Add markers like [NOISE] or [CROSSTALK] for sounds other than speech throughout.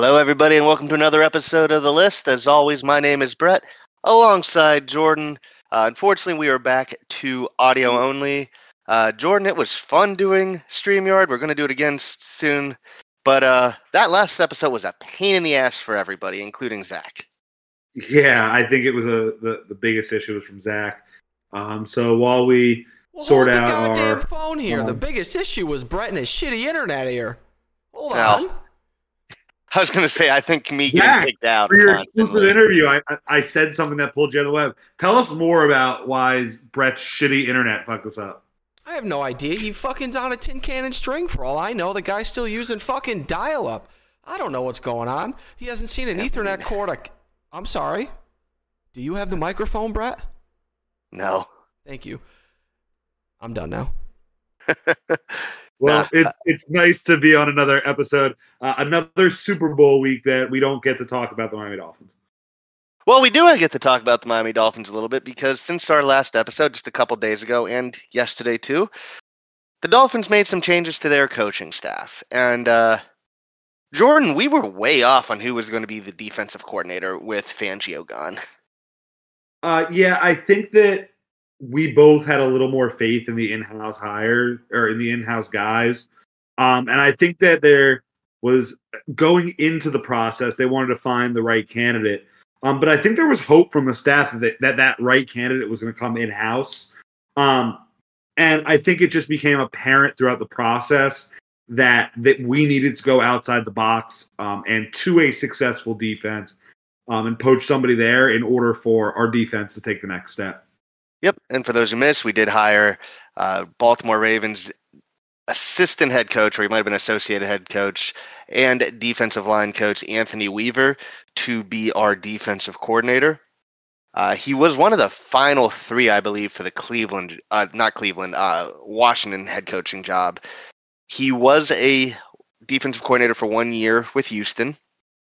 Hello, everybody, and welcome to another episode of The List. As always, my name is Brett, alongside Jordan. Uh, unfortunately, we are back to audio only. Uh, Jordan, it was fun doing StreamYard. We're going to do it again soon. But uh, that last episode was a pain in the ass for everybody, including Zach. Yeah, I think it was a the, the biggest issue was from Zach. Um, so while we Well, sort hold out the goddamn our- phone here. the um, biggest issue was Brett and his shitty internet here. Hold Well, on. [LAUGHS] I was going to say, I think me getting Zach, kicked out. for your exclusive interview, I, I I said something that pulled you out of the web. Tell us more about why Brett's shitty internet fucked us up. I have no idea. He fucking's on a tin cannon string for all I know. The guy's still using fucking dial up. I don't know what's going on. He hasn't seen an Ethernet cord. I- I'm sorry. Do you have the microphone, Brett? No. Thank you. I'm done now. [LAUGHS] Well, Nah. it, it's nice to be on another episode, uh, another Super Bowl week that we don't get to talk about the Miami Dolphins. Well, we do get to talk about the Miami Dolphins a little bit because since our last episode, just a couple days ago, and yesterday too, the Dolphins made some changes to their coaching staff. And uh, Jordan, we were way off on who was going to be the defensive coordinator with Fangio gone. Uh, yeah, I think that we both had a little more faith in the in-house hire or in the in-house guys, um, and I think that there was going into the process they wanted to find the right candidate. Um, but I think there was hope from the staff that that, that right candidate was going to come in-house. Um, and I think it just became apparent throughout the process that that we needed to go outside the box um, and to a successful defense um, and poach somebody there in order for our defense to take the next step. Yep. And for those who missed, we did hire uh, Baltimore Ravens assistant head coach, or he might have been associated head coach, and defensive line coach Anthony Weaver to be our defensive coordinator. Uh, he was one of the final three, I believe, for the Cleveland, uh, not Cleveland, uh, Washington head coaching job. He was a defensive coordinator for one year with Houston.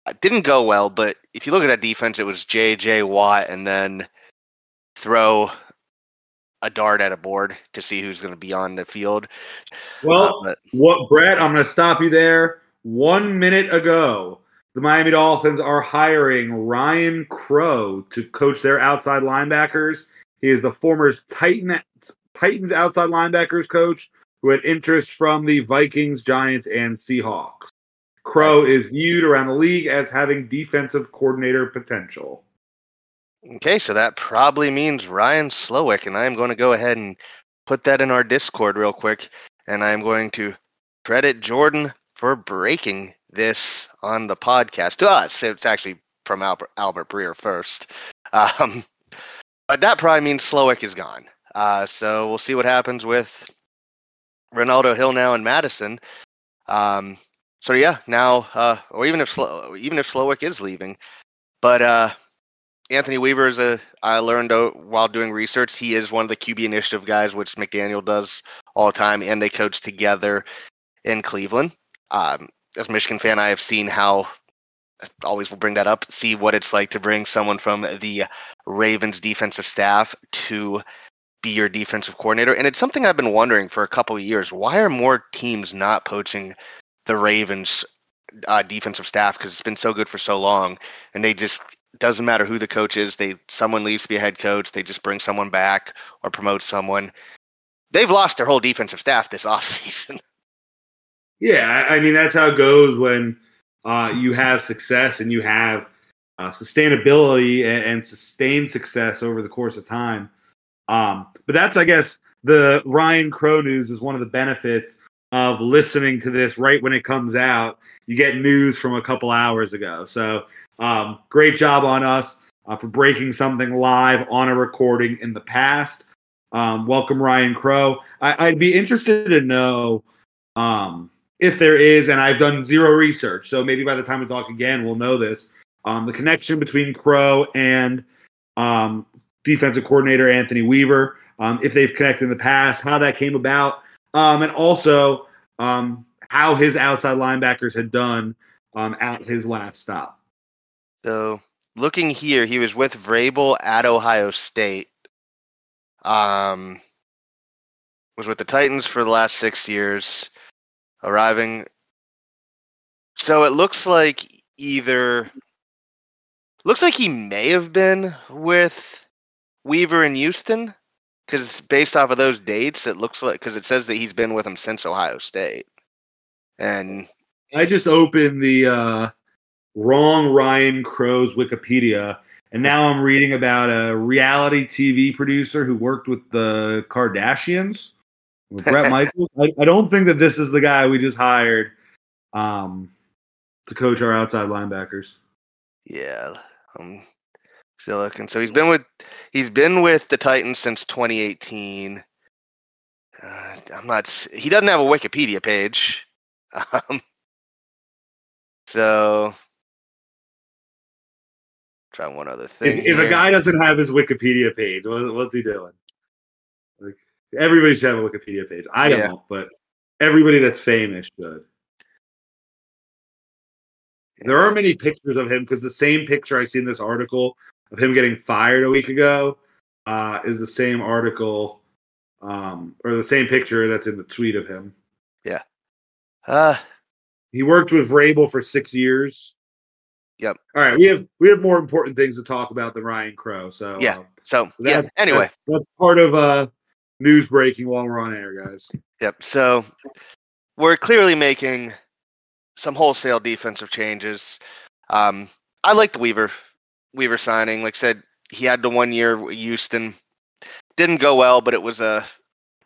It didn't go well, but if you look at that defense, it was J.J. Watt and then throw a dart at a board to see who's going to be on the field. Well, Uh, but what, Brett? I'm going to stop you there. One minute ago, the Miami Dolphins are hiring Ryan Crow to coach their outside linebackers. He is the former Titan Titans outside linebackers coach who had interest from the Vikings, Giants, and Seahawks. Crow is viewed around the league as having defensive coordinator potential. Okay, so that probably means Ryan Slowik, and I'm going to go ahead and put that in our Discord real quick, and I'm going to credit Jordan for breaking this on the podcast to us. It's actually from Albert Albert Breer first, [LAUGHS] um, but that probably means Slowik is gone. Uh, so we'll see what happens with Renaldo Hill now and Madison. Um, so yeah, now uh, or even if Slo- even if Slowik is leaving, but uh, Anthony Weaver is a I learned uh, while doing research he is one of the QB initiative guys, which McDaniel does all the time, and they coach together in Cleveland. Um, as a Michigan fan, I have seen how always will bring that up, see what it's like to bring someone from the Ravens defensive staff to be your defensive coordinator. And it's something I've been wondering for a couple of years. Why are more teams not poaching the Ravens uh, defensive staff? Because it's been so good for so long, and they just doesn't matter who the coach is. They someone leaves to be a head coach, they just bring someone back or promote someone. They've lost their whole defensive staff this [LAUGHS] offseason. Yeah, I mean that's how it goes when uh, you have success and you have uh, sustainability and, and sustained success over the course of time. Um, but that's, I guess, the Ryan Crow news is one of the benefits of listening to this right when it comes out. You get news from a couple hours ago. So um, great job on us uh, for breaking something live on a recording in the past. Um, welcome, Ryan Crow. I, I'd be interested to know um, if there is, and I've done zero research, so maybe by the time we talk again, we'll know this. Um, the connection between Crow and um, defensive coordinator Anthony Weaver, um, if they've connected in the past, how that came about, and also how his outside linebackers had done at his last stop. So looking here, he was with Vrabel at Ohio State. Um, was with the Titans for the last six years, arriving. So it looks like either looks like he may have been with Weaver in Houston because based off of those dates, it looks like because it says that he's been with him since Ohio State, and I just opened the uh, wrong Ryan Crow's Wikipedia, and now I'm reading about a reality TV producer who worked with the Kardashians, with Bret [LAUGHS] Michaels. I, I don't think that this is the guy we just hired um, to coach our outside linebackers. yeah, I'm still looking. So he's been with he's been with the Titans since 2018. Uh, I'm not. He doesn't have a Wikipedia page. [LAUGHS] Um, so try one other thing. If, if a guy doesn't have his Wikipedia page, what, what's he doing? Like everybody should have a Wikipedia page. I Yeah. don't, but everybody that's famous should. There are many pictures of him because the same picture I see in this article of him getting fired a week ago uh, is the same article um, or the same picture that's in the tweet of him. Yeah. Uh, He worked with Vrabel for six years. Yep. All right, we have we have more important things to talk about than Ryan Crow. So Yeah. uh, so yeah. Anyway, that's, that's part of uh, news breaking while we're on air, guys. Yep. So we're clearly making some wholesale defensive changes. Um, I like the Weaver Weaver signing. Like I said, he had the one year with Houston. Didn't go well, but it was a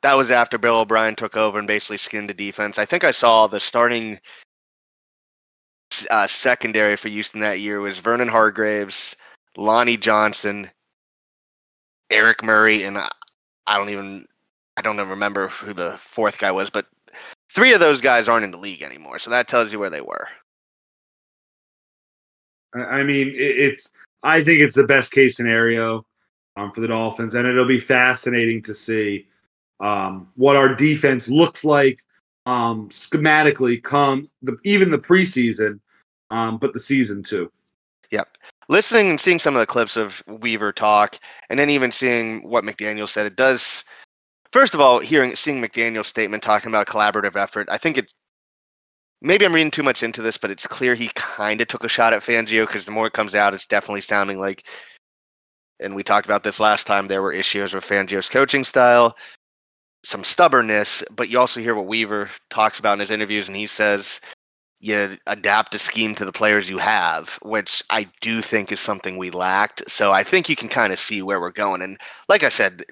that was after Bill O'Brien took over and basically skinned the defense. I think I saw the starting uh, secondary for Houston that year was Vernon Hargreaves, Lonnie Johnson, Eric Murray, and I, I don't even I don't even remember who the fourth guy was, but three of those guys aren't in the league anymore. So that tells you where they were. I, mean, it's I think it's the best case scenario um, for the Dolphins, and it'll be fascinating to see um, what our defense looks like um, schematically come the, even the preseason, um, but the season too. Yep. Listening and seeing some of the clips of Weaver talk, and then even seeing what McDaniel said, it does. First of all, hearing seeing McDaniel's statement talking about collaborative effort, I think it. Maybe I'm reading too much into this, but it's clear he kind of took a shot at Fangio because the more it comes out, it's definitely sounding like. And we talked about this last time. There were issues with Fangio's coaching style, some stubbornness, but you also hear what Weaver talks about in his interviews, and he says you adapt a scheme to the players you have, which I do think is something we lacked. So I think you can kind of see where we're going. And like I said,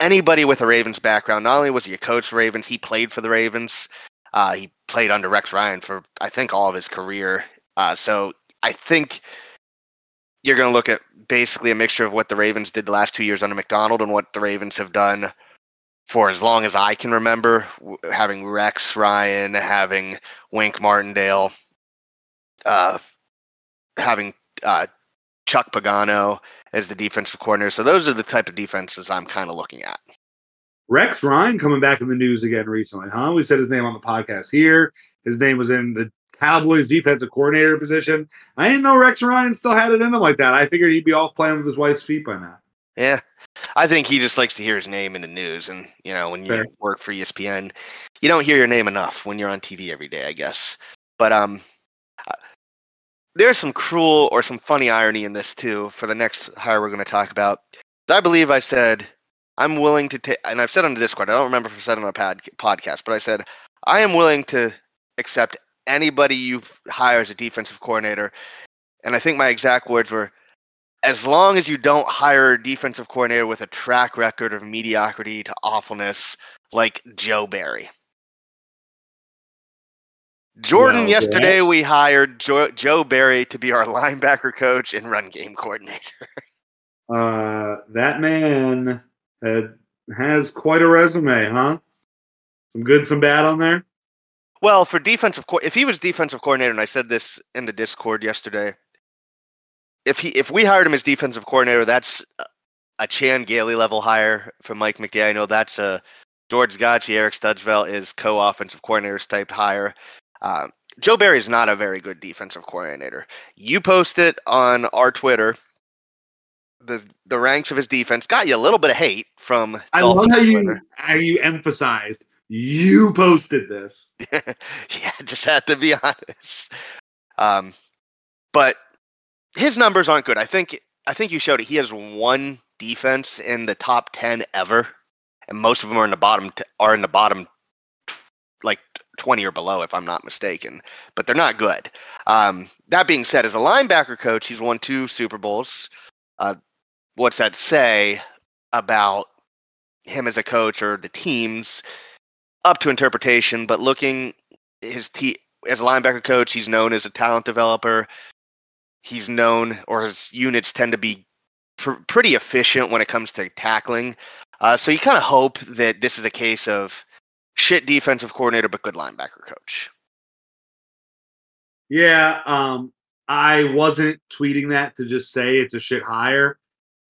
anybody with a Ravens background, not only was he a coach for Ravens, he played for the Ravens. Uh, he played under Rex Ryan for I think all of his career. Uh, so I think you're going to look at basically a mixture of what the Ravens did the last two years under Macdonald and what the Ravens have done for as long as I can remember, w- having Rex Ryan, having Wink Martindale, uh, having uh, Chuck Pagano as the defensive coordinator. So those are the type of defenses I'm kind of looking at. Rex Ryan coming back in the news again recently, huh? We said his name on the podcast here. His name was in the Cowboys defensive coordinator position. I didn't know Rex Ryan still had it in him like that. I figured he'd be off playing with his wife's feet by now. Yeah. I think he just likes to hear his name in the news. And, you know, when you Fair. work for ESPN, you don't hear your name enough when you're on TV every day, I guess. But um, there's some cruel or some funny irony in this, too, for the next hire we're going to talk about. I believe I said, I'm willing to take, and I've said on the Discord, I don't remember if I said on a pod- podcast, but I said, I am willing to accept anybody you hire as a defensive coordinator. And I think my exact words were, as long as you don't hire a defensive coordinator with a track record of mediocrity to awfulness like Joe Barry. Jordan, Well, yesterday we hired jo- Joe Barry to be our linebacker coach and run game coordinator. [LAUGHS] Uh, that man had, has quite a resume, huh? Some good, some bad on there. Well, for defensive, co- if he was defensive coordinator, and I said this in the Discord yesterday, if he if we hired him as defensive coordinator, that's a- Chan Gailey level hire from Mike McDay. I know That's a George Godsey, Eric Studesville is co-offensive coordinators type hire. Um, Joe Barry is not a very good defensive coordinator. You posted on our Twitter the the ranks of his defense. Got you a little bit of hate from. I love Dolphins how you how you emphasized you posted this. [LAUGHS] yeah, just had to be [LAUGHS] honest. Um, but his numbers aren't good. I think I think you showed it. He has one defense in the top ten ever, and most of them are in the bottom t- are in the bottom like 20 or below, if I'm not mistaken, but they're not good. Um, that being said, as a linebacker coach, he's won two Super Bowls. Uh, what's that say about him as a coach or the teams? Up to interpretation, but looking his te- as a linebacker coach, he's known as a talent developer. He's known, or his units tend to be pr- pretty efficient when it comes to tackling. Uh, so you kind of hope that this is a case of shit defensive coordinator but good linebacker coach. Yeah, um, I wasn't tweeting that to just say it's a shit hire.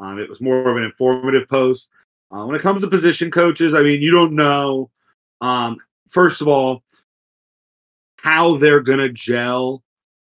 Um, it was more of an informative post. Uh, when it comes to position coaches, I mean, you don't know. Um, first of all, how they're gonna gel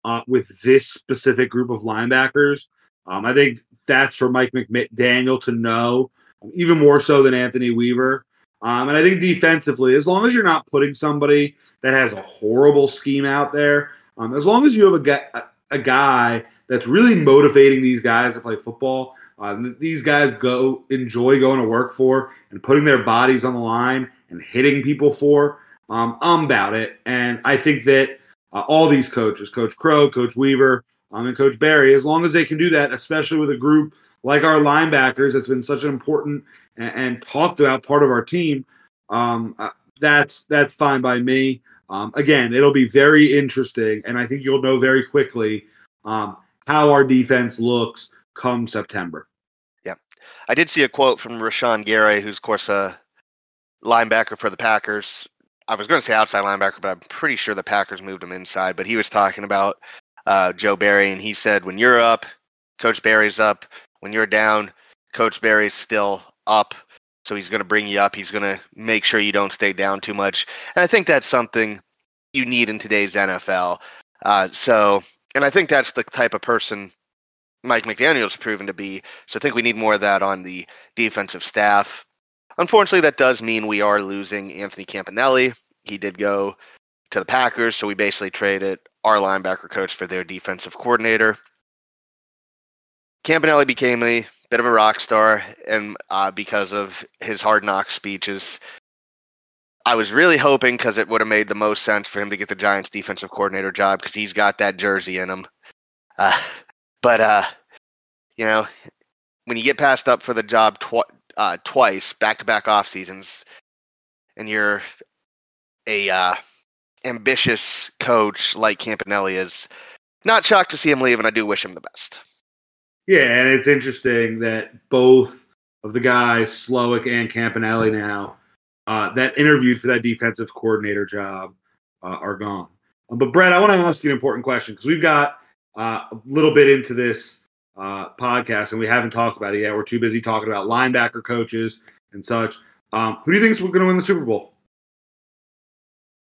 uh, with this specific group of linebackers. Um, I think that's for Mike McDaniel to know, even more so than Anthony Weaver. Um, and I think defensively, as long as you're not putting somebody that has a horrible scheme out there, um, as long as you have a a guy that's really motivating these guys to play football, uh, these guys go enjoy going to work for and putting their bodies on the line and hitting people for. Um, I'm about it, and I think that uh, all these coaches, Coach Crow, Coach Weaver, um, and Coach Barry, as long as they can do that, especially with a group like our linebackers, that's been such an important and, and talked about part of our team, um, uh, that's that's fine by me. Um, again, it'll be very interesting, and I think you'll know very quickly um, how our defense looks come September. Yeah, I did see a quote from Rashan Gary, who's of course a linebacker for the Packers. I was going to say outside linebacker, but I'm pretty sure the Packers moved him inside. But he was talking about uh, Joe Barry, and he said, "When you're up, Coach Barry's up. When you're down, Coach Barry's still up. So he's going to bring you up. He's going to make sure you don't stay down too much. And I think that's something you need in today's NFL. Uh, so, and I think that's the type of person Mike McDaniel's proven to be. So I think we need more of that on the defensive staff. Unfortunately, that does mean we are losing Anthony Campanelli. He did go to the Packers, so we basically traded our linebacker coach for their defensive coordinator. Campanelli became a bit of a rock star, and uh, because of his hard knock speeches, I was really hoping because it would have made the most sense for him to get the Giants' defensive coordinator job because he's got that jersey in him. Uh, [LAUGHS] but uh, you know, when you get passed up for the job tw- uh, twice, back to back off seasons, and you're a uh, ambitious coach like Campanelli is, not shocked to see him leave, and I do wish him the best. Yeah, and it's interesting that both of the guys, Slowik and Campanelli, now uh, that interviewed for that defensive coordinator job uh, are gone. Um, but Brett, I want to ask you an important question because we've got uh, a little bit into this uh, podcast and we haven't talked about it yet. We're too busy talking about linebacker coaches and such. Um, who do you think is going to win the Super Bowl?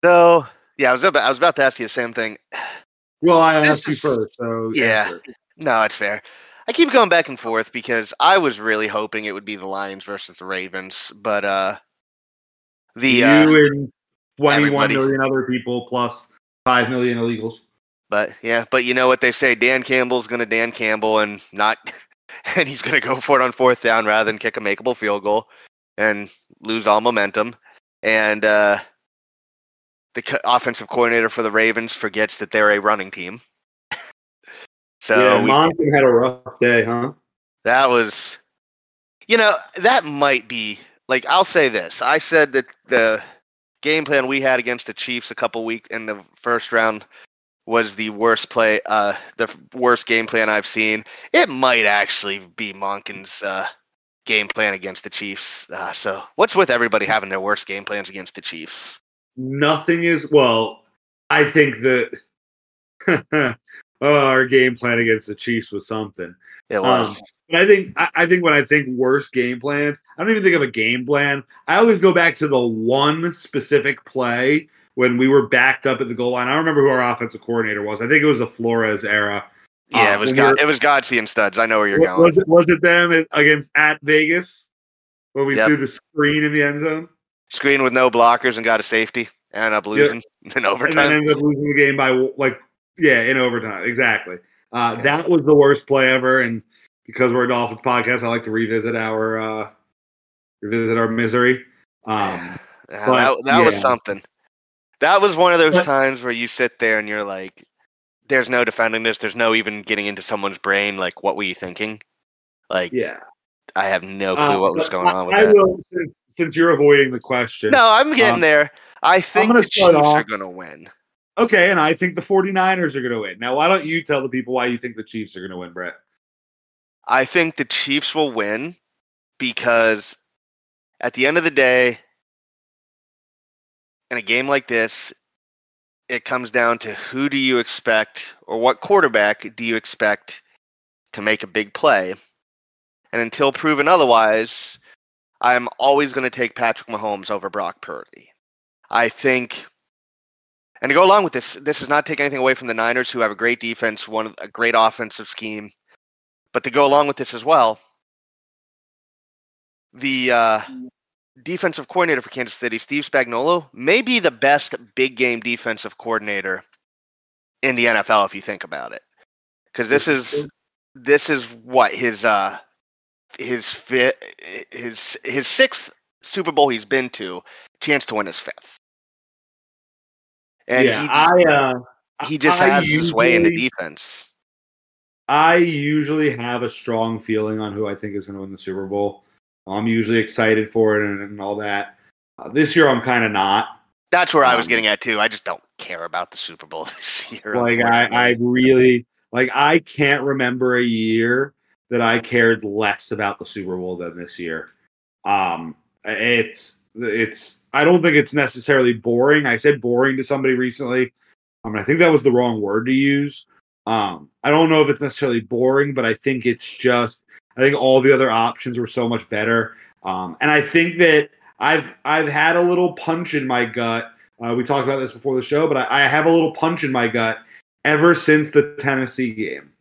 So yeah, I was about I was about to ask you the same thing. Well, I asked you first, so yeah, answer. no, it's fair. I keep going back and forth because I was really hoping it would be the Lions versus the Ravens, but uh, the you uh, and twenty-one million other people plus five million illegals. But yeah, but you know what they say: Dan Campbell's going to Dan Campbell, and not, [LAUGHS] and he's going to go for it on fourth down rather than kick a makeable field goal and lose all momentum. And uh, the offensive coordinator for the Ravens forgets that they're a running team. [LAUGHS] So yeah, Monken had a rough day, huh? That was, you know, that might be like I'll say this. I said that the game plan we had against the Chiefs a couple weeks in the first round was the worst play, uh, the worst game plan I've seen. It might actually be Monken's uh, game plan against the Chiefs. Uh, so, what's with everybody having their worst game plans against the Chiefs? Nothing is well. I think that oh, [LAUGHS] our game plan against the Chiefs was something. It was. Um, but I think I, I, think when I think worst game plans, I don't even think of a game plan. I always go back to the one specific play when we were backed up at the goal line. I don't remember who our offensive coordinator was. I think it was the Flores era. Yeah, um, it was God, it was Godsey and Studs. I know where you're was, going. Was it, was it them against at Vegas when we yep. threw the screen in the end zone? Screen with no blockers and got a safety. Ended up losing yep. [LAUGHS] in overtime. And ended up losing the game by like yeah, in overtime, exactly. Uh, that was the worst play ever, and because we're a Dolphins podcast, I like to revisit our uh, revisit our misery. Um, Yeah, but, that that was something. That was one of those But- times where you sit there and you're like, "There's no defending this. There's no even getting into someone's brain. Like, what were you thinking? Like, yeah, I have no clue Uh, what was going I- on with that. I that." will, since, since you're avoiding the question. No, I'm getting Um, there. I think the Chiefs start are going to win. Okay, and I think the 49ers are going to win. Now, why don't you tell the people why you think the Chiefs are going to win, Brett? I think the Chiefs will win because at the end of the day, in a game like this, it comes down to who do you expect or what quarterback do you expect to make a big play? And until proven otherwise, I'm always going to take Patrick Mahomes over Brock Purdy. I think, and to go along with this, this does not take anything away from the Niners, who have a great defense, one a great offensive scheme. But to go along with this as well, the uh, defensive coordinator for Kansas City, Steve Spagnuolo, may be the best big game defensive coordinator in the NFL if you think about it. Because this is this is what his uh his fit his his sixth Super Bowl he's been to, chance to win his fifth. And yeah, he, I uh, he just I has his way in the defense. I usually have a strong feeling on who I think is going to win the Super Bowl. I'm usually excited for it and, and all that. Uh, this year, I'm kind of not. That's where I was Um, getting at too. I just don't care about the Super Bowl [LAUGHS] this year. Like I, I really like. I can't remember a year that I cared less about the Super Bowl than this year. Um, it's it's. I don't think it's necessarily boring. I said boring to somebody recently. I mean, I think that was the wrong word to use. Um, I don't know if it's necessarily boring, but I think it's just. I think all the other options were so much better. Um, and I think that I've I've had a little punch in my gut. Uh, we talked about this before the show, but I, I have a little punch in my gut ever since the Tennessee game.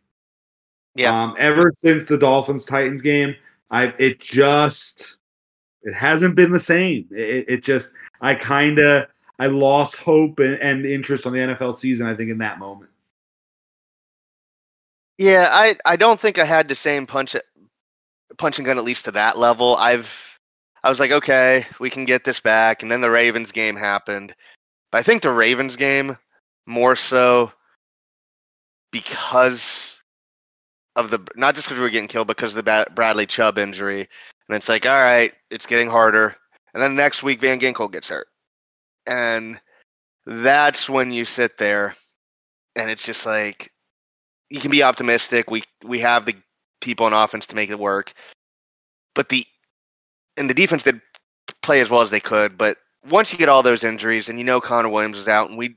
Yeah. Um, ever since the Dolphins Titans game, I it just it hasn't been the same. It, it just I kind of I lost hope and, and interest on the NFL season. I think in that moment. Yeah, I I don't think I had the same punch punching gun at least to that level. I've I was like, okay, we can get this back, and then the Ravens game happened. But I think the Ravens game more so because of the not just because we were getting killed, because of the Bradley Chubb injury, and it's like, all right, it's getting harder. And then next week, Van Ginkel gets hurt, and that's when you sit there, and it's just like you can be optimistic. We we have the people on offense to make it work, but the and the defense did play as well as they could. But once you get all those injuries, and you know Connor Williams is out, and we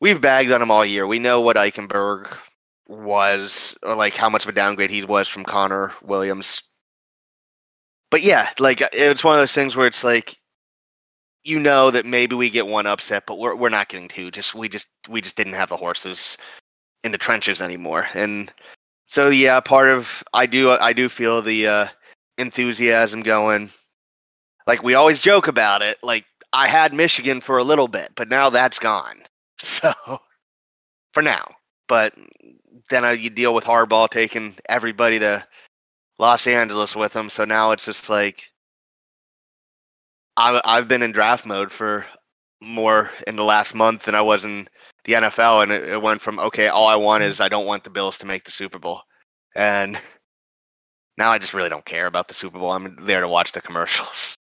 we've bagged on him all year. We know what Eichenberg was, or like how much of a downgrade he was from Connor Williams. But yeah, like it's one of those things where it's like you know that maybe we get one upset, but we're we're not getting two. Just we just we just didn't have the horses in the trenches anymore. And so yeah, part of I do I do feel the uh, enthusiasm going. Like we always joke about it. Like I had Michigan for a little bit, but now that's gone. [LAUGHS] So for now, but then you deal with Harbaugh taking everybody to Los Angeles with him. So now it's just like I, I've been in draft mode for more in the last month than I was in the NFL, and it, it went from okay, all I want is I don't want the Bills to make the Super Bowl, and [LAUGHS] now I just really don't care about the Super Bowl. I'm there to watch the commercials. [LAUGHS]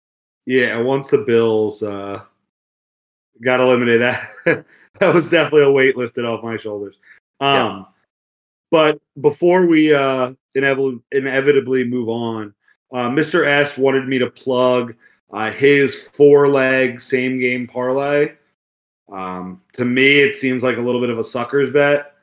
Yeah, once the Bills uh, got eliminated, that [LAUGHS] that was definitely a weight lifted off my shoulders. Um, But before we uh, inevitably, inevitably move on, uh, Mr. S wanted me to plug uh, his four leg same game parlay. Um, to me, it seems like a little bit of a sucker's bet,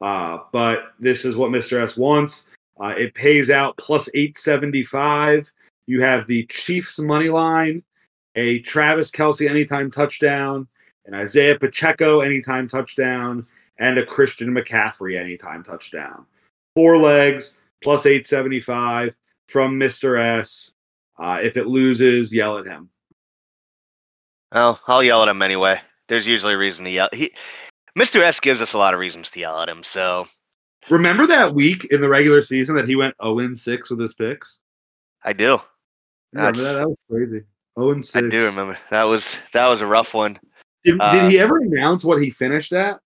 uh, but this is what Mr. S wants. Uh, it pays out plus 875. You have the Chiefs money line, a Travis Kelce anytime touchdown, an Isaiah Pacheco anytime touchdown, and a Christian McCaffrey anytime touchdown. Four legs plus 875 from Mr. S. Uh, if it loses, yell at him. Well, I'll yell at him anyway. There's usually a reason to yell. He, Mr. S gives us a lot of reasons to yell at him, so Remember that week in the regular season that he went 0 6 with his picks? I do. Remember that? That was crazy. 0 6. I do remember. That was that was a rough one. Did, Uh, did he ever announce what he finished at?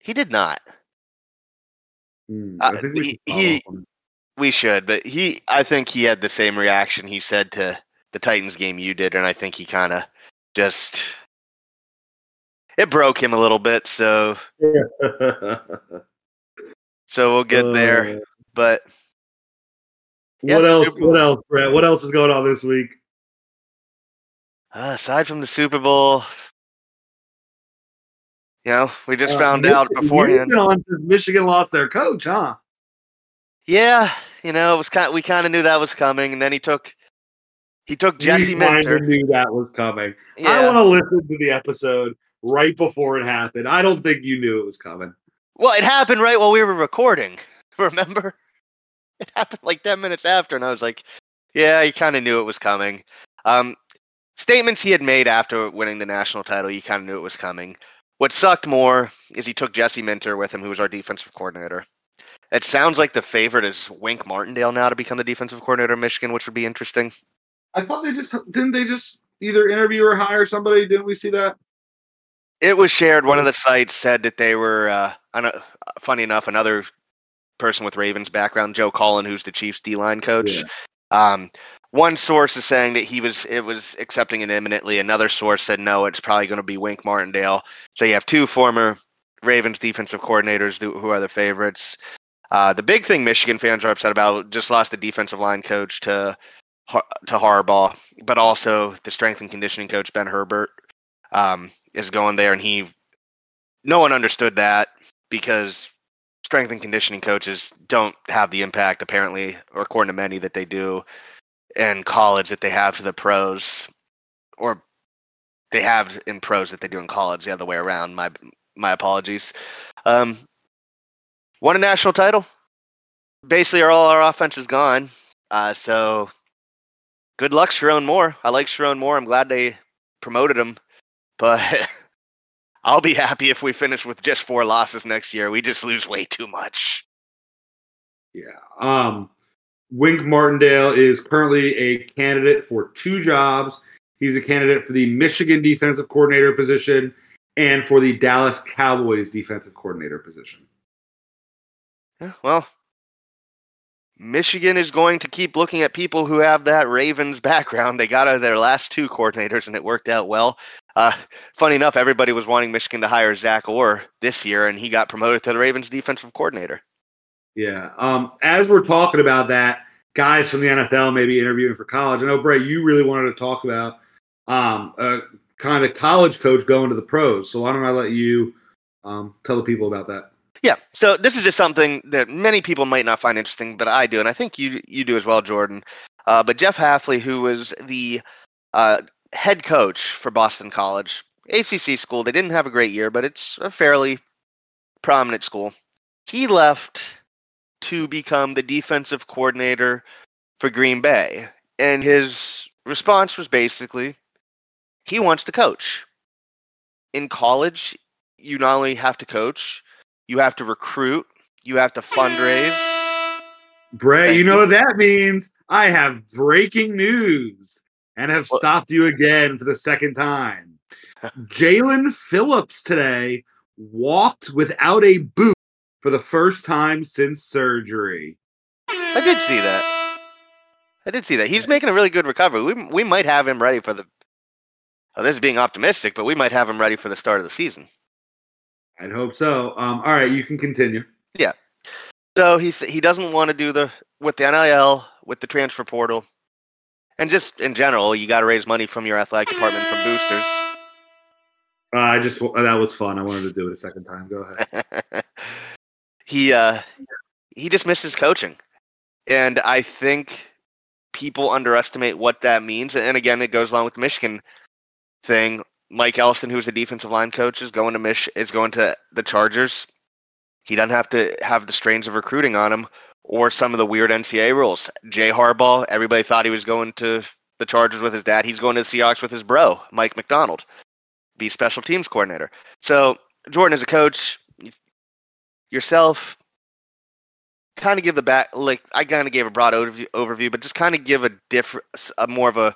He did not. Hmm, Uh, I think we he- he- up on it. We should, but he I think he had the same reaction he said to the Titans game you did, and I think he kind of just it broke him a little bit. So [LAUGHS] so we'll get there. Uh, But Yeah, what else? What else, Brett? What else is going on this week? uh, aside from the Super Bowl, you know, we just Uh, found Mich- out beforehand. on Michigan lost their coach, huh? Yeah, you know, it was kind. we kind of knew that was coming, and then he took he took Jesse kinda knew that was coming. I want to listen to the episode right before it happened. I don't think you knew it was coming. Well, it happened right while we were recording. [LAUGHS] Remember? It happened like 10 minutes after, and I was like, yeah, he kind of knew it was coming. Um, statements he had made after winning the national title, you kind of knew it was coming. What sucked more is he took Jesse Minter with him, who was our defensive coordinator. It sounds like the favorite is Wink Martindale now to become the defensive coordinator of Michigan, which would be interesting. I thought they just didn't they just either interview or hire somebody? Didn't we see that? It was shared. One of the sites said that they were, uh, an- uh, funny enough, another person with Ravens background, Joe Cullen, who's the Chiefs D line coach. Um, one source is saying that he was it was accepting it imminently. Another source said no, it's probably going to be Wink Martindale. So you have two former Ravens defensive coordinators who who are the favorites. Uh, the big thing Michigan fans are upset about just lost the defensive line coach to to Harbaugh, but also the strength and conditioning coach Ben Herbert um, is going there, and he no one understood that because strength and conditioning coaches don't have the impact apparently, or according to many that they do in college that they have to the pros, or they have in pros that they do in college. The other way around. My my apologies. Um, won a national title. Basically, all our offense is gone. Uh, so good luck, Sherrone Moore. I like Sherrone Moore. I'm glad they promoted him, but [LAUGHS] I'll be happy if we finish with just four losses next year. We just lose way too much. Yeah. Um, Wink Martindale is currently a candidate for two jobs. He's a candidate for the Michigan defensive coordinator position and for the Dallas Cowboys defensive coordinator position. Yeah, well, Michigan is going to keep looking at people who have that Ravens background. They got out of their last two coordinators, and it worked out well. Uh, funny enough, everybody was wanting Michigan to hire Zach Orr this year, and he got promoted to the Ravens defensive coordinator. Yeah. Um, as we're talking about that, guys from the NFL maybe interviewing for college. I know, Bray, you really wanted to talk about um, a kind of college coach going to the pros. So why don't I let you um, tell the people about that? Yeah, so this is just something that many people might not find interesting, but I do, and I think you you do as well, Jordan. Uh, but Jeff Hafley, who was the uh, head coach for Boston College, ACC school, they didn't have a great year, but it's a fairly prominent school. He left to become the defensive coordinator for Green Bay, and his response was basically, he wants to coach. In college, you not only have to coach you have to recruit. You have to fundraise. Bray, Thank you know you. what that means? I have breaking news and have stopped you again for the second time. [LAUGHS] Jaelan Phillips today walked without a boot for the first time since surgery. I did see that. I did see that. He's making a really good recovery. We we might have him ready for the. Oh, this is being optimistic, but we might have him ready for the start of the season. I'd hope so. Um, all right, you can continue. Yeah. So he he doesn't want to do the with the NIL with the transfer portal, and just in general, you got to raise money from your athletic department from boosters. Uh, I just that was fun. I wanted to do it a second time. Go ahead. [LAUGHS] he uh he just misses coaching and i think people underestimate what that means and again it goes along with the michigan thing mike elston who's the defensive line coach is going to Mich- is going to the chargers he doesn't have to have the strains of recruiting on him or some of the weird ncaa rules. Jay harbaugh everybody thought he was going to the chargers with his dad. He's going to the seahawks with his bro mike macdonald be special teams coordinator. So jordan as a coach yourself kind of give the back like I kind of gave a broad overview, overview but just kind of give a different, a more of a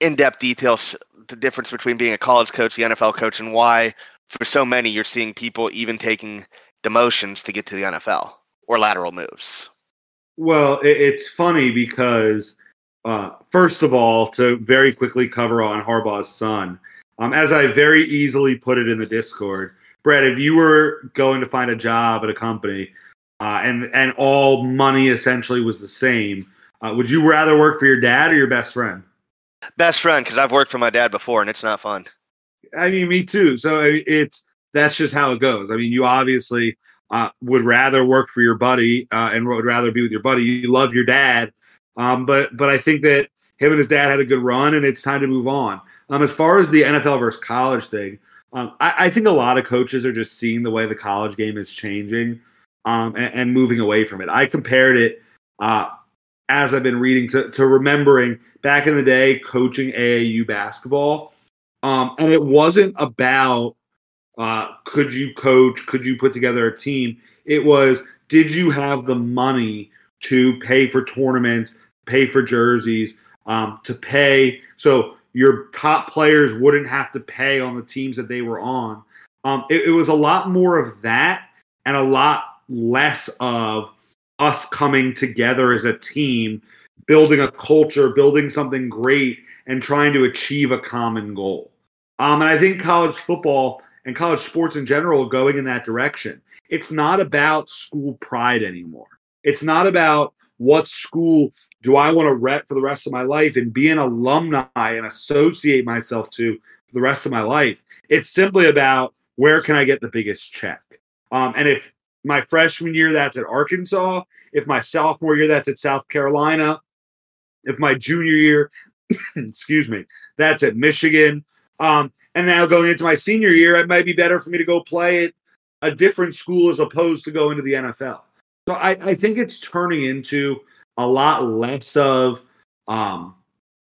in-depth details the difference between being a college coach, the NFL coach, and why for so many you're seeing people even taking demotions to get to the NFL or lateral moves. Well, it, it's funny because uh, first of all, to very quickly cover on Harbaugh's son, um, as I very easily put it in the Discord, Brett, if you were going to find a job at a company uh, and and all money essentially was the same, uh, would you rather work for your dad or your best friend? Best friend, because I've worked for my dad before and it's not fun. I mean, me too. So it's that's just how it goes. I mean, you obviously uh, would rather work for your buddy uh, and would rather be with your buddy. You love your dad, um, but but I think that him and his dad had a good run, and it's time to move on. Um, as far as the NFL versus college thing, um, I, I, think a lot of coaches are just seeing the way the college game is changing um, and, and, moving away from it. I compared it uh, as I've been reading to, to remembering back in the day coaching AAU basketball, um, and it wasn't about uh, could you coach, could you put together a team. It was did you have the money to pay for tournaments, pay for jerseys, um, to pay so your top players wouldn't have to pay on the teams that they were on. Um, it, it was a lot more of that and a lot less of us coming together as a team, building a culture, building something great, and trying to achieve a common goal. Um, and I think college football and college sports in general going in that direction. It's not about school pride anymore. It's not about what school do I want to rep for the rest of my life and be an alumni and associate myself to for the rest of my life. It's simply about where can I get the biggest check. Um, and if my freshman year that's at Arkansas, if my sophomore year that's at South Carolina, if my junior year, [COUGHS] excuse me, that's at Michigan. Um, and now going into my senior year, it might be better for me to go play at a different school as opposed to go into the NFL. So I, I think it's turning into a lot less of um,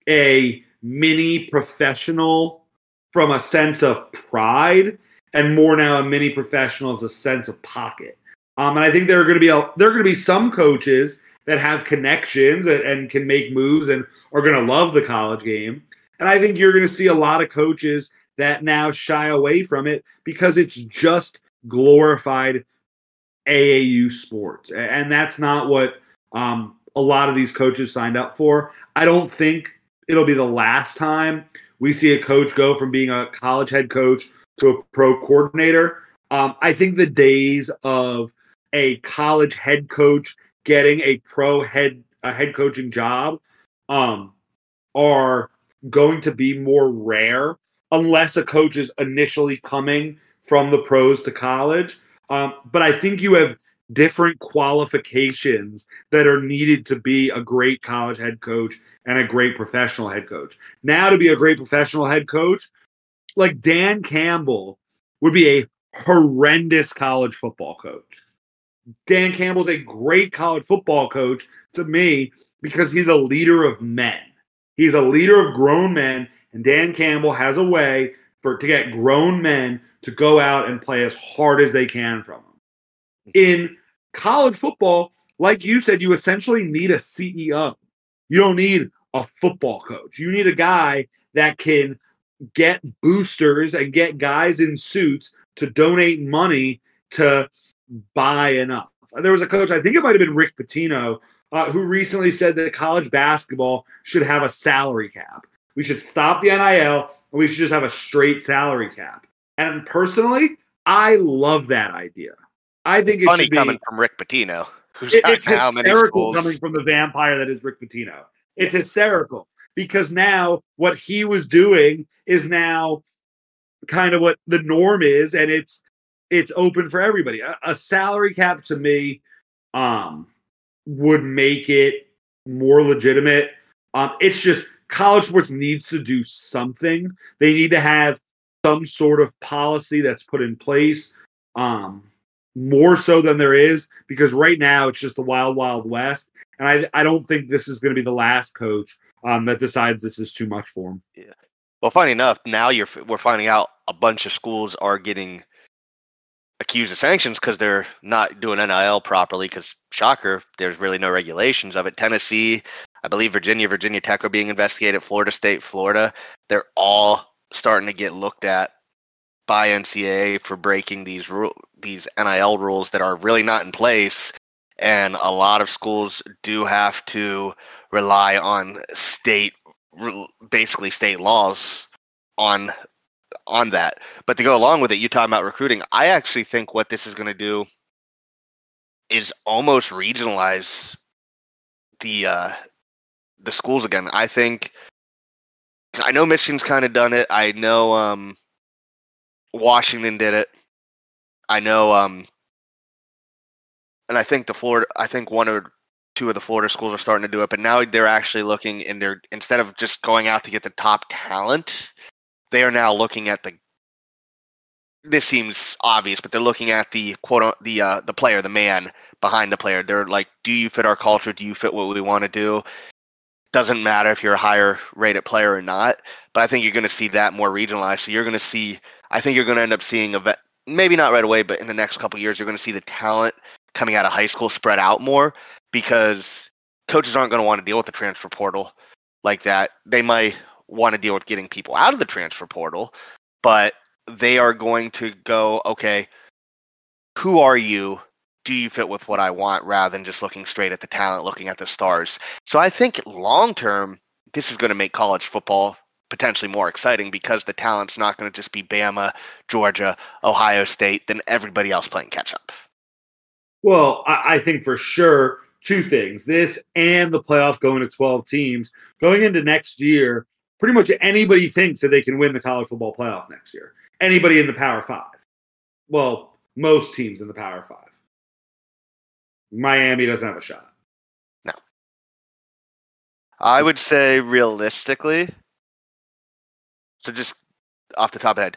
a mini professional from a sense of pride and more now a mini professional as a sense of pocket. Um, and I think there are going to be a, there are going to be some coaches that have connections and, and can make moves and are going to love the college game. And I think you're going to see a lot of coaches that now shy away from it because it's just glorified AAU sports. And that's not what um, a lot of these coaches signed up for. I don't think it'll be the last time we see a coach go from being a college head coach to a pro coordinator. Um, I think the days of a college head coach getting a pro head a head coaching job um, are going to be more rare unless a coach is initially coming from the pros to college. Um, but I think you have different qualifications that are needed to be a great college head coach and a great professional head coach. Now, to be a great professional head coach, like Dan Campbell would be a horrendous college football coach. Dan Campbell's a great college football coach to me because he's a leader of men. He's a leader of grown men and Dan Campbell has a way for to get grown men to go out and play as hard as they can from them. In college football, like you said, you essentially need a CEO. You don't need a football coach. You need a guy that can get boosters and get guys in suits to donate money to buy enough. There was a coach, I think it might have been Rick Pitino, uh, who recently said that college basketball should have a salary cap. We should stop the NIL and we should just have a straight salary cap. And personally, I love that idea. I think it's funny be, coming from Rick Pitino, who's it, it's hysterical coming from the vampire that is Rick Pitino. It's hysterical because now what he was doing is now kind of what the norm is, and it's it's open for everybody. A, a salary cap to me um, would make it more legitimate. Um, it's just college sports needs to do something. They need to have some sort of policy that's put in place, um, more so than there is, because right now it's just the wild, wild west. And I, I don't think this is going to be the last coach um, that decides this is too much for him. Yeah. Well, funny enough, now you're we're finding out a bunch of schools are getting accused of sanctions because they're not doing NIL properly. Because shocker, there's really no regulations of it. Tennessee, I believe Virginia, Virginia Tech are being investigated. Florida State, Florida, they're all starting to get looked at by NCAA for breaking these ru- these NIL rules that are really not in place. And a lot of schools do have to rely on state, basically state laws on on that. But to go along with it, you talking about recruiting. I actually think what this is going to do is almost regionalize the uh, the schools again. I think I know Michigan's kind of done it. I know um, Washington did it. I know um, and I think the Florida I think one or two of the Florida schools are starting to do it, but now they're actually looking in their instead of just going out to get the top talent, they are now looking at the this seems obvious, but they're looking at the quote the uh, the player, the man behind the player. They're like, do you fit our culture? Do you fit what we want to do? Doesn't matter if you're a higher rated player or not. But I think you're going to see that more regionalized. So you're going to see. I think you're going to end up seeing a maybe not right away, but in the next couple years, you're going to see the talent coming out of high school spread out more because coaches aren't going to want to deal with the transfer portal like that. They might want to deal with getting people out of the transfer portal, but they are going to go, okay, who are you? Do you fit with what I want rather than just looking straight at the talent, looking at the stars? So I think long term, this is going to make college football potentially more exciting because the talent's not going to just be Bama, Georgia, Ohio State, then everybody else playing catch up. Well, I, I think for sure two things this and the playoff going to 12 teams going into next year pretty much anybody thinks that they can win the college football playoff next year anybody in the power five well most teams in the power five miami doesn't have a shot no i would say realistically so just off the top of head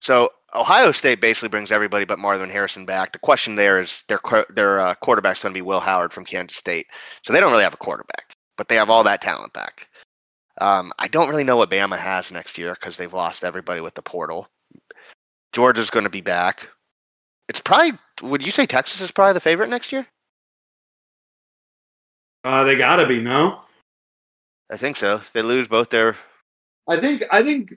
so Ohio State basically brings everybody but Marvin Harrison back. The question there is their their uh, quarterback's going to be Will Howard from Kansas State, so they don't really have a quarterback, but they have all that talent back. Um, I don't really know what Bama has next year because they've lost everybody with the portal. Georgia's going to be back. It's probably. Would you say Texas is probably the favorite next year? Uh, they got to be no. I think so. They lose both their. I think. I think.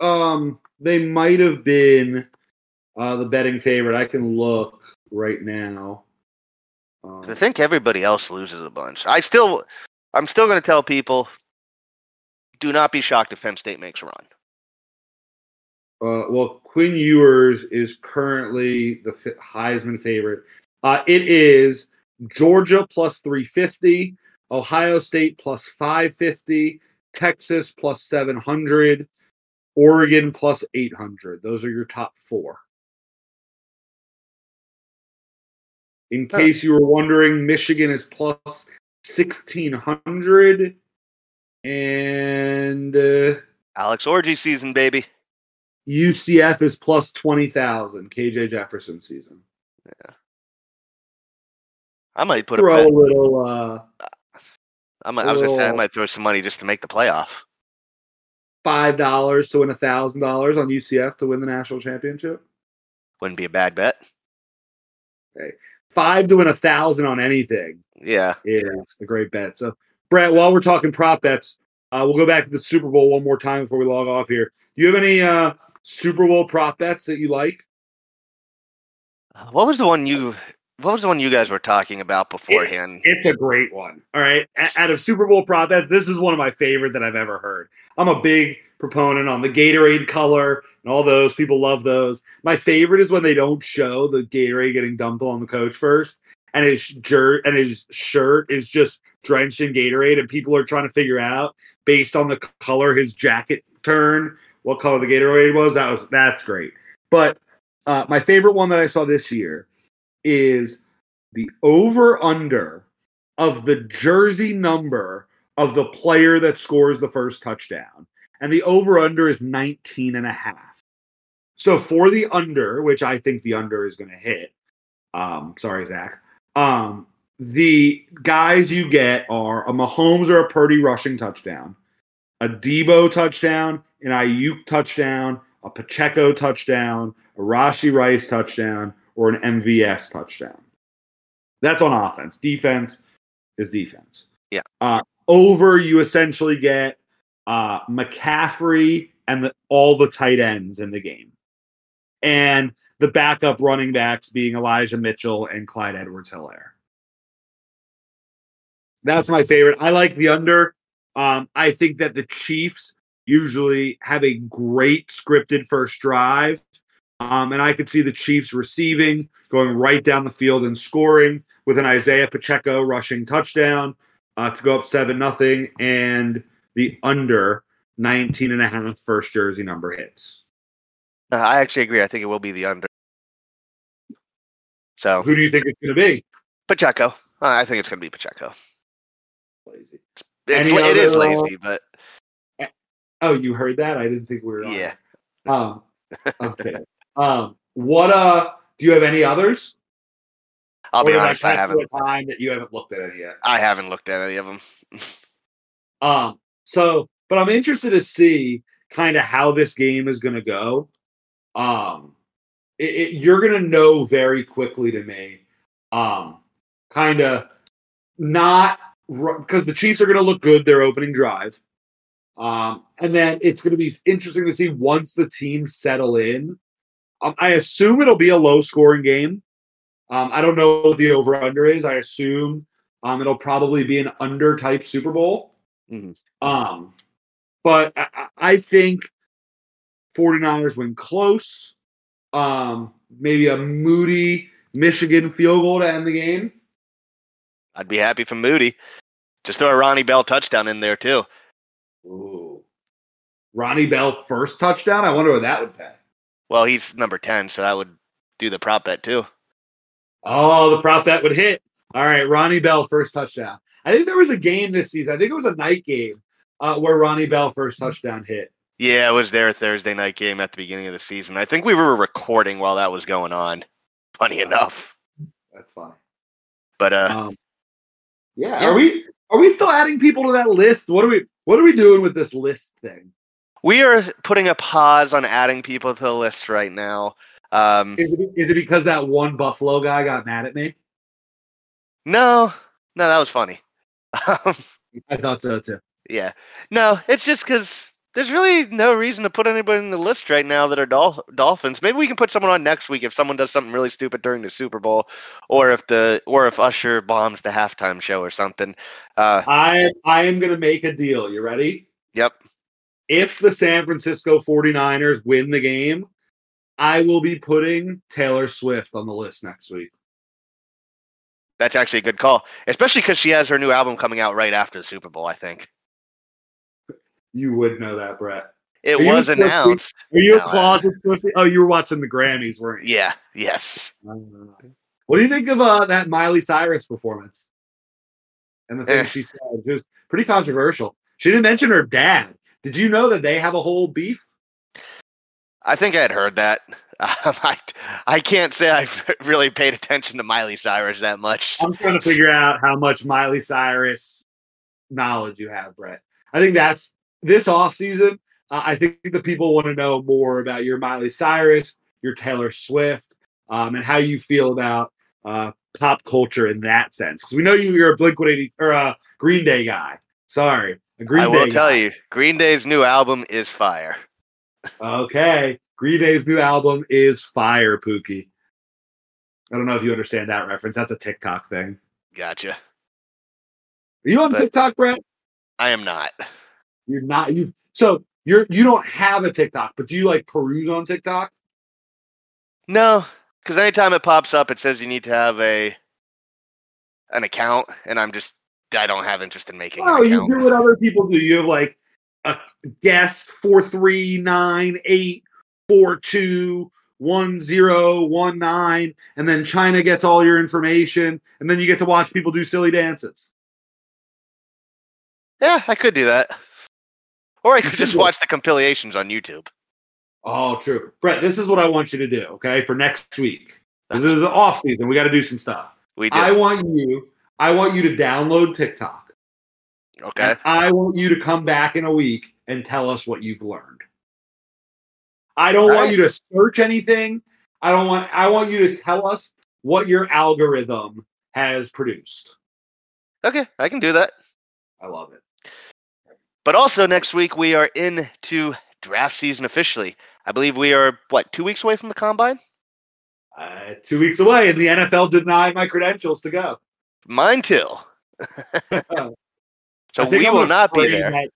Um, they might have been uh, the betting favorite. I can look right now. Um, I think everybody else loses a bunch. I still, I'm still going to tell people, do not be shocked if Penn State makes a run. Uh, well, Quinn Ewers is currently the Heisman favorite. Uh, it is Georgia plus 350, Ohio State plus 550, Texas plus 700, Oregon plus 800. Those are your top four. In case you were wondering, Michigan is plus 1600. And uh, Alex Orji season, baby. UCF is plus 20,000. KJ Jefferson season. Yeah. I might put throw a, a little. Uh, I, might, I was little, gonna say I might throw some money just to make the playoff five dollars to win a thousand dollars on UCF to win the national championship? Wouldn't be a bad bet. Okay. Five to win a thousand on anything. Yeah. Is a great bet. So Brett, while we're talking prop bets, uh, we'll go back to the Super Bowl one more time before we log off here. Do you have any uh, Super Bowl prop bets that you like? What was the one you what was the one you guys were talking about beforehand? It, it's a great one. All right. Out of Super Bowl prop bets, this is one of my favorite that I've ever heard. I'm a big proponent on the Gatorade color and all those. People love those. My favorite is when they don't show the Gatorade getting dumped on the coach first, and his shirt and his shirt is just drenched in Gatorade, and people are trying to figure out based on the color his jacket turned what color the Gatorade was. That was that's great. But uh, my favorite one that I saw this year is the over under of the jersey number of the player that scores the first touchdown. And the over under is 19 and a half. So for the under, which I think the under is going to hit, um, sorry, Zach, um, the guys you get are a Mahomes or a Purdy rushing touchdown, a Deebo touchdown, an Aiyuk touchdown, a Pacheco touchdown, a Rashee Rice touchdown, or an MVS touchdown. That's on offense. Defense is defense. Yeah. Uh, over, you essentially get uh, McCaffrey and the, all the tight ends in the game, and the backup running backs being Elijah Mitchell and Clyde Edwards-Helaire. That's my favorite. I like the under. Um, I think that the Chiefs usually have a great scripted first drive. Um, and I could see the Chiefs receiving, going right down the field and scoring with an Isaiah Pacheco rushing touchdown uh, to go up 7 nothing, and the under 19 and a half first jersey number hits. Uh, I actually agree. I think it will be the under. So Who do you think it's going to be? Pacheco. Uh, I think it's going to be Pacheco. Lazy. It's, Any it is other, uh, lazy, but Oh, you heard that? I didn't think we were on. yeah. Um, okay. Um, what uh? Do you have any others? I'll be honest. I haven't. you at a time that you haven't looked at any yet. I haven't looked at any of them. Um, so, but I'm interested to see kind of how this game is going to go. Um, it, it, you're going to know very quickly to me. Um, kind of not because the Chiefs are going to look good their opening drive. Um, and then it's going to be interesting to see once the teams settle in. Um, I assume it'll be a low scoring game. Um, I don't know what the over under is. I assume um, it'll probably be an under type Super Bowl. Mhm. Um, but I, I- I think 49ers win close. Um, maybe a moody Michigan field goal to end the game. I'd be happy for Moody. Just throw a Ronnie Bell touchdown in there too. Ooh. Ronnie Bell first touchdown. I wonder what that would pay. Well, he's number ten, so that would do the prop bet too. Oh, the prop bet would hit. All right, Ronnie Bell first touchdown. I think there was a game this season. I think it was a night game uh, where Ronnie Bell first touchdown hit. Yeah, it was their Thursday night game at the beginning of the season. I think we were recording while that was going on. Funny enough, That's fine. but uh, Um, yeah, Yeah. Are we are we still adding people to that list? What are we what are we doing with this list thing? We are putting a pause on adding people to the list right now. Um, Is it, is it because that one Buffalo guy got mad at me? no, no, that was funny. Um, [LAUGHS] I thought so too. Yeah. No, it's just because there's really no reason to put anybody in the list right now that are Dol- Dolphins. Maybe we can put someone on next week if someone does something really stupid during the Super Bowl, or if the or if Usher bombs the halftime show or something. Uh, I I am gonna make a deal. You ready? yep. If the San Francisco 49ers win the game, I will be putting Taylor Swift on the list next week. That's actually a good call, especially because she has her new album coming out right after the Super Bowl. I think You would know that, Brett. it Are you a was announced. Are you No, a closet Swiftie? Oh, you were watching the Grammys, weren't you? Yeah. Yes. What do you think of uh, that Miley Cyrus performance? And the things Eh. she said, it was pretty controversial. She didn't mention her dad. Did you know that they have a whole beef? I think I had heard that. Um, [LAUGHS] I I can't say I've [LAUGHS] really paid attention to Miley Cyrus that much. I'm trying to figure out how much Miley Cyrus knowledge you have, Brett. I think that's this off season. Uh, I think the people want to know more about your Miley Cyrus, your Taylor Swift, um, and how you feel about uh, pop culture in that sense. Because we know you, you're a Blink 180 or a Green Day guy. Sorry, Green I Day. will tell guy. you, Green Day's new album is fire. Okay, Green Day's new album is fire, Pookie. I don't know if you understand that reference. That's a TikTok thing. Gotcha. Are you on But- TikTok, Brett? I am not. You're not. You so you're you don't have a TikTok, but do you like peruse on TikTok? No, because anytime it pops up, it says you need to have a an account, and I'm just I don't have interest in making Oh, you do what other people do. You have like a guest four three nine eight four two one zero one nine, and then China gets all your information, and then you get to watch people do silly dances. Yeah, I could do that, or I could just watch the compilations on YouTube. Oh, true. Brett, this is what I want you to do, okay, for next week. This is the off season. We got to do some stuff. We do. I want you, I want you to download TikTok. okay. I want you to come back in a week and tell us what you've learned. I don't All want right. you to search anything. I don't want. I want you to tell us what your algorithm has produced. Okay, I can do that. I love it. But also next week we are into draft season officially. I believe we are what two weeks away from the combine. Uh, two weeks away, and the NFL denied my credentials to go. Mine too. [LAUGHS] So we I'm will not be there. that-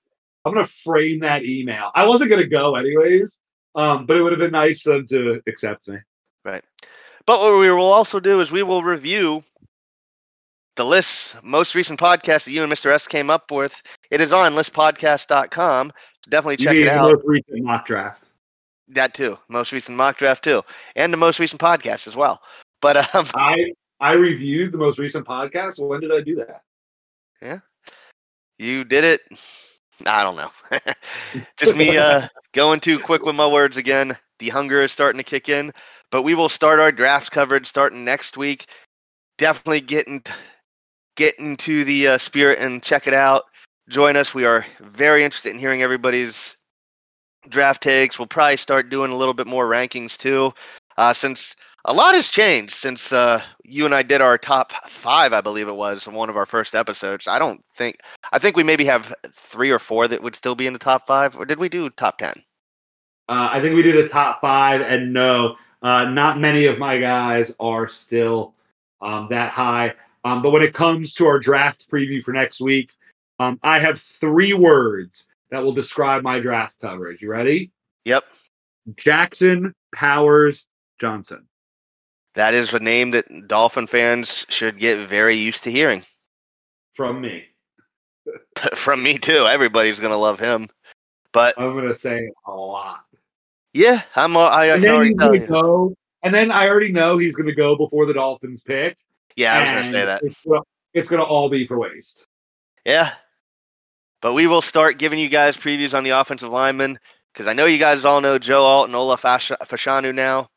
I'm going to frame that email. I wasn't going to go anyways, um, but it would have been nice for them to accept me. Right. But what we will also do is we will review the lists, most recent podcast that you and Mr. S came up with. It is on listpodcast.com. So definitely check it out. most recent mock draft. That too. Most recent mock draft too. And the most recent podcast as well. But um I I reviewed the most recent podcast. When did I do that? Yeah. You did it. I don't know. [LAUGHS] Just me uh [LAUGHS] going too quick with my words again. The hunger is starting to kick in. But we will start our draft coverage starting next week. Definitely getting get into the uh, spirit and check it out. Join us. We are very interested in hearing everybody's draft takes. We'll probably start doing a little bit more rankings too, uh, since a lot has changed since uh, you and I did our top five. I believe it was in one of our first episodes. I don't think. I think we maybe have three or four that would still be in the top five, or did we do top ten? Uh, I think we did a top five, and no, uh, not many of my guys are still um, that high. Um, but when it comes to our draft preview for next week, um, I have three words that will describe my draft coverage. You ready? Yep, Jackson Powers Johnson. That is a name that Dolphin fans should get very used to hearing. From me. [LAUGHS] From me too. Everybody's gonna love him. But I'm going to say a lot. yeah, I'm. I, I and already you. go. And then I already know he's going to go before the Dolphins pick. Yeah, I was gonna say that. It's gonna, it's gonna all be for waste. Yeah. But we will start giving you guys previews on the offensive linemen because I know you guys all know Joe Alt and Olu Fashanu now.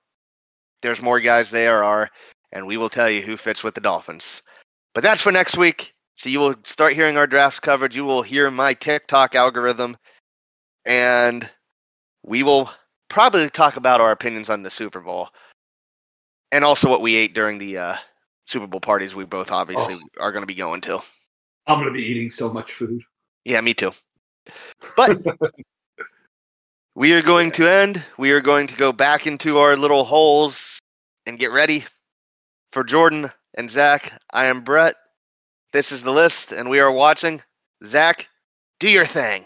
There's more guys there are, and we will tell you who fits with the Dolphins. But that's for next week. So you will start hearing our draft coverage. You will hear my TikTok algorithm, and we will probably talk about our opinions on the Super Bowl and also what we ate during the uh, Super Bowl parties we both obviously are going to be going to. I'm gonna be eating so much food. Yeah, me too. But [LAUGHS] we are going to end. We are going to go back into our little holes and get ready for Jordan and Zach. I am Brett. This is the list, and we are watching. Zach, do your thing.